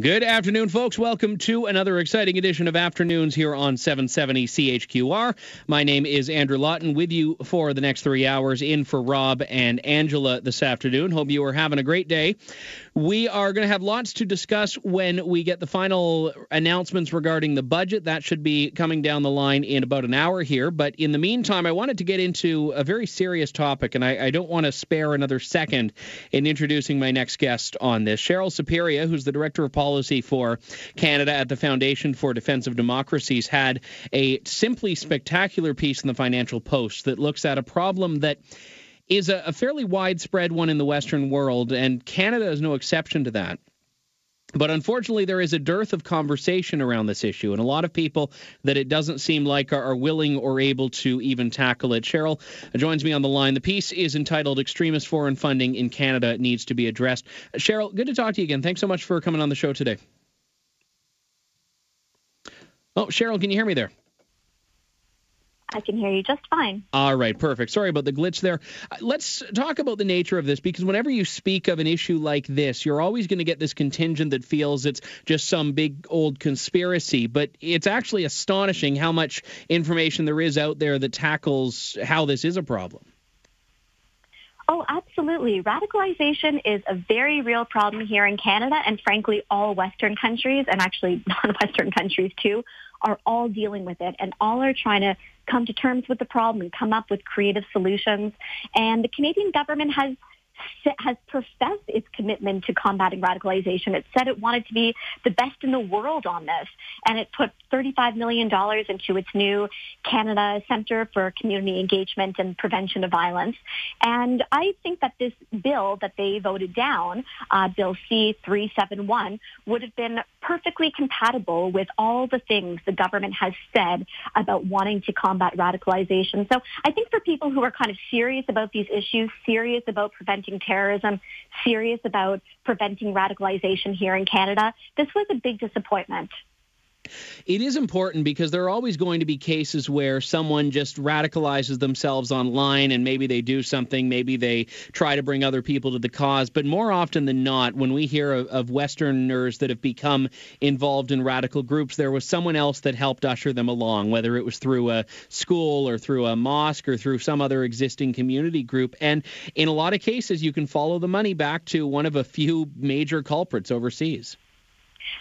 Good afternoon, folks. Welcome to another exciting edition of Afternoons here on 770 CHQR. My name is Andrew Lawton with you for the next three hours in for Rob and Angela this afternoon. Hope you are having a great day. We are going to have lots to discuss when we get the final announcements regarding the budget. That should be coming down the line in about an hour here. But in the meantime, I wanted to get into a very serious topic, and I, I don't want to spare another second in introducing my next guest on this. Sheryl Saperia, who's the Director of Policy for Canada at the Foundation for Defense of Democracies, had a simply spectacular piece in the Financial Post that looks at a problem that is a, a fairly widespread one in the Western world, and Canada is no exception to that. But unfortunately, there is a dearth of conversation around this issue, and a lot of people that it doesn't seem like are, are, willing or able to even tackle it. Sheryl joins me on the line. The piece is entitled Extremist Foreign Funding in Canada Needs to Be Addressed. Sheryl, good to talk to you again. Thanks so much for coming on the show today. Oh, Sheryl, can you hear me there? I can hear you just fine. All right, perfect. Sorry about the glitch there. Uh, let's talk about the nature of this because whenever you speak of an issue like this, you're always going to get this contingent that feels it's just some big old conspiracy. But it's actually astonishing how much information there is out there that tackles how this is a problem. Oh, absolutely. Radicalization is a very real problem here in Canada and frankly all Western countries and actually non-Western countries too are all dealing with it and all are trying to come to terms with the problem and come up with creative solutions. And the Canadian government has has professed its commitment to combating radicalization. It said it wanted to be the best in the world on this, and it put $35 million into its new Canada Centre for Community Engagement and Prevention of Violence. And I think that this bill that they voted down, uh, Bill C-371, would have been perfectly compatible with all the things the government has said about wanting to combat radicalization. So I think for people who are kind of serious about these issues, serious about preventing terrorism, serious about preventing radicalization here in Canada, this was a big disappointment. It is important because there are always going to be cases where someone just radicalizes themselves online and maybe they do something, maybe they try to bring other people to the cause. But more often than not, when we hear of, of Westerners that have become involved in radical groups, there was someone else that helped usher them along, whether it was through a school or through a mosque or through some other existing community group. And in a lot of cases, you can follow the money back to one of a few major culprits overseas.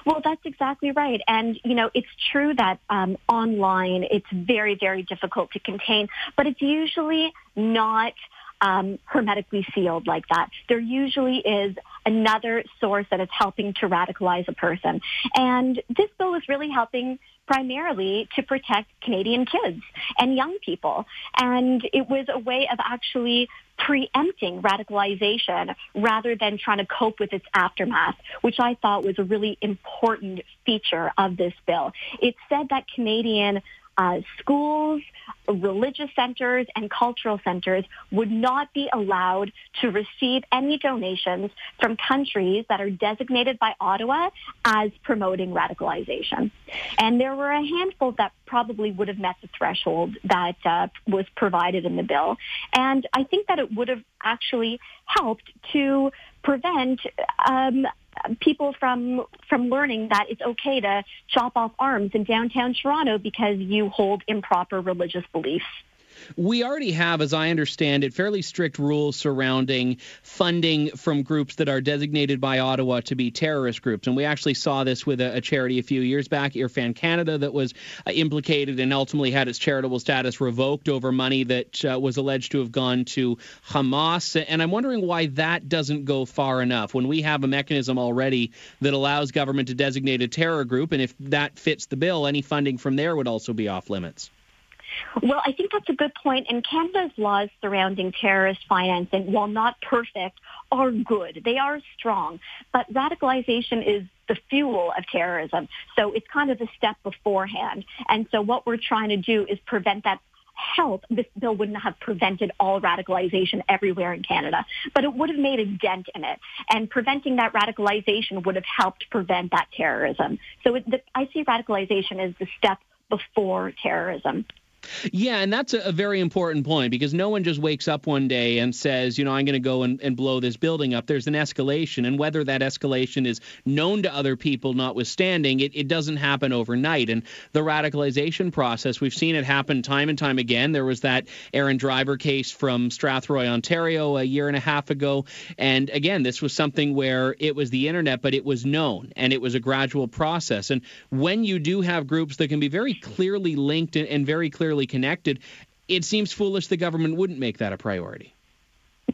Well, that's exactly right. And, you know, it's true that um, online it's very, very difficult to contain, but it's usually not um, hermetically sealed like that. There usually is another source that is helping to radicalize a person. And this bill is really helping primarily to protect Canadian kids and young people. And it was a way of actually preempting radicalization rather than trying to cope with its aftermath, which I thought was a really important feature of this bill. It said that Canadian uh, schools, religious centers, and cultural centers would not be allowed to receive any donations from countries that are designated by Ottawa as promoting radicalization. And there were a handful that probably would have met the threshold that uh, was provided in the bill. And I think that it would have actually helped to prevent um, people from from learning that it's okay to chop off arms in downtown Toronto because you hold improper religious beliefs. We already have, as I understand it, fairly strict rules surrounding funding from groups that are designated by Ottawa to be terrorist groups. And we actually saw this with a, a charity a few years back, Irfan Canada, that was uh, implicated and ultimately had its charitable status revoked over money that uh, was alleged to have gone to Hamas. And I'm wondering why that doesn't go far enough when we have a mechanism already that allows government to designate a terror group. And if that fits the bill, any funding from there would also be off limits. Well, I think that's a good point. And Canada's laws surrounding terrorist financing, while not perfect, are good. They are strong. But radicalization is the fuel of terrorism. So it's kind of a step beforehand. And so what we're trying to do is prevent that help. This bill wouldn't have prevented all radicalization everywhere in Canada, but it would have made a dent in it. And preventing that radicalization would have helped prevent that terrorism. So it, the, I see radicalization as the step before terrorism. Yeah, and that's a, a, very important point because no one just wakes up one day and says, you know, I'm going to go and, and blow this building up. There's an escalation, and whether that escalation is known to other people, notwithstanding, it, it doesn't happen overnight. And the radicalization process, we've seen it happen time and time again. There was that Aaron Driver case from Strathroy, Ontario, a year and a half ago. And again, this was something where it was the internet, but it was known and it was a gradual process. And when you do have groups that can be very clearly linked and, and very clearly connected. It seems foolish the government wouldn't make that a priority.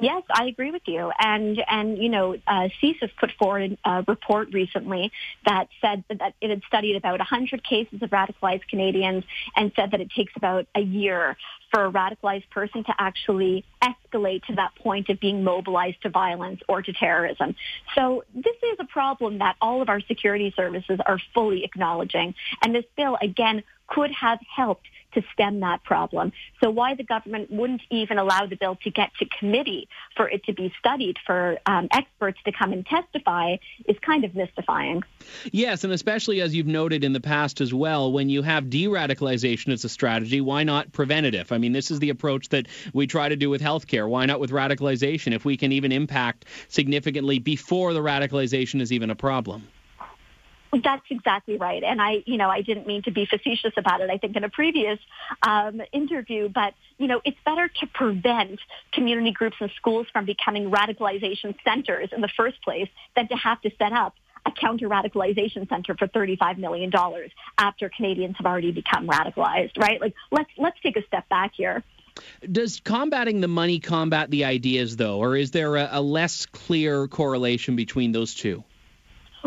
Yes, I agree with you. And, and you know, uh, CSIS put forward a report recently that said that it had studied about 100 cases of radicalized Canadians and said that it takes about a year for a radicalized person to actually escalate to that point of being mobilized to violence or to terrorism. So this is a problem that all of our security services are fully acknowledging. And this bill, again, could have helped to stem that problem. So why the government wouldn't even allow the bill to get to committee for it to be studied for um, experts to come and testify is kind of mystifying. Yes, and especially as you've noted in the past as well, when you have de-radicalization as a strategy, why not preventative? I mean, this is the approach that we try to do with healthcare. Why not with radicalization if we can even impact significantly before the radicalization is even a problem? That's exactly right. And I, you know, I didn't mean to be facetious about it, I think in a previous um, interview, but, you know, it's better to prevent community groups and schools from becoming radicalization centers in the first place than to have to set up a counter-radicalization center for $35 million after Canadians have already become radicalized, right? Like, let's, let's take a step back here. Does combating the money combat the ideas, though, or is there a, a less clear correlation between those two?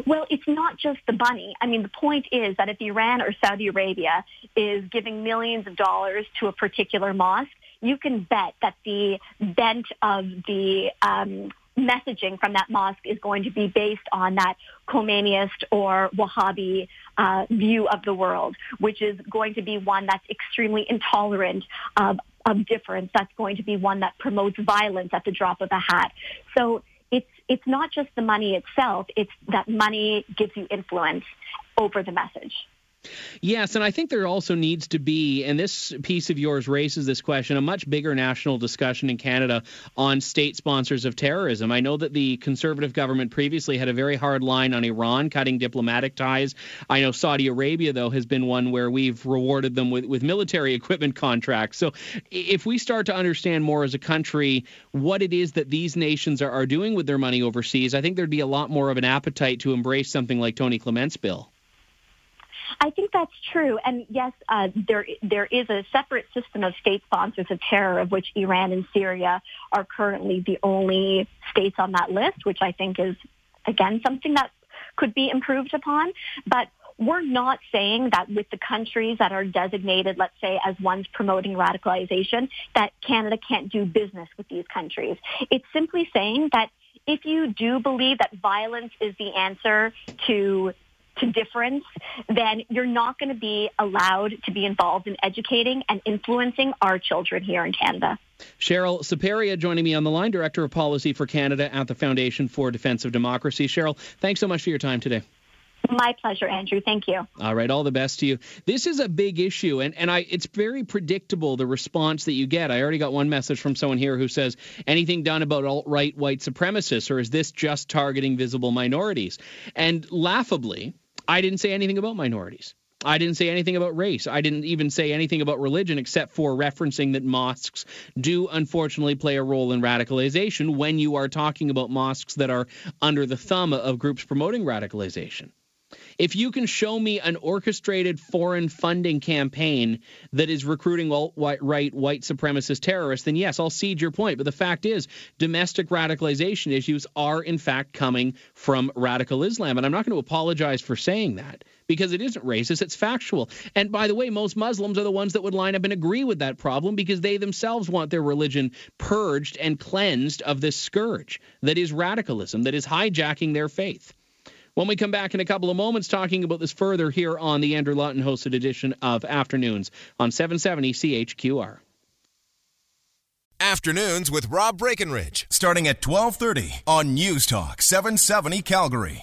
Well, it's not just the money. I mean, the point is that if Iran or Saudi Arabia is giving millions of dollars to a particular mosque, you can bet that the bent of the um, messaging from that mosque is going to be based on that Khomeiniist or Wahhabi uh, view of the world, which is going to be one that's extremely intolerant of, of difference. That's going to be one that promotes violence at the drop of a hat. So it's it's not just the money itself, it's that money gives you influence over the message. Yes, and I think there also needs to be, and this piece of yours raises this question, a much bigger national discussion in Canada on state sponsors of terrorism. I know that the conservative government previously had a very hard line on Iran, cutting diplomatic ties. I know Saudi Arabia, though, has been one where we've rewarded them with, with military equipment contracts. So if we start to understand more as a country what it is that these nations are, are doing with their money overseas, I think there'd be a lot more of an appetite to embrace something like Tony Clement's bill. I think that's true. And yes, uh, there there is a separate system of state sponsors of terror, of which Iran and Syria are currently the only states on that list, which I think is again something that could be improved upon. But we're not saying that with the countries that are designated, let's say, as ones promoting radicalization, that Canada can't do business with these countries. It's simply saying that if you do believe that violence is the answer to to difference, then you're not going to be allowed to be involved in educating and influencing our children here in Canada. Sheryl Saperia joining me on the line, Director of Policy for Canada at the Foundation for Defense of Democracy. Sheryl, thanks so much for your time today. My pleasure, Andrew. Thank you. All right, all the best to you. This is a big issue, and, and I it's very predictable the response that you get. I already got one message from someone here who says, anything done about alt right white supremacists, or is this just targeting visible minorities? And laughably, I didn't say anything about minorities. I didn't say anything about race. I didn't even say anything about religion except for referencing that mosques do unfortunately play a role in radicalization when you are talking about mosques that are under the thumb of groups promoting radicalization. If you can show me an orchestrated foreign funding campaign that is recruiting alt right white supremacist terrorists, then yes, I'll cede your point. But the fact is, domestic radicalization issues are in fact coming from radical Islam. And I'm not going to apologize for saying that because it isn't racist, it's factual. And by the way, most Muslims are the ones that would line up and agree with that problem because they themselves want their religion purged and cleansed of this scourge that is radicalism, that is hijacking their faith when we come back in a couple of moments, talking about this further here on the Andrew Lawton hosted edition of Afternoons on 770 CHQR. Afternoons with Rob Breckenridge, starting at 1230 on News Talk 770 Calgary.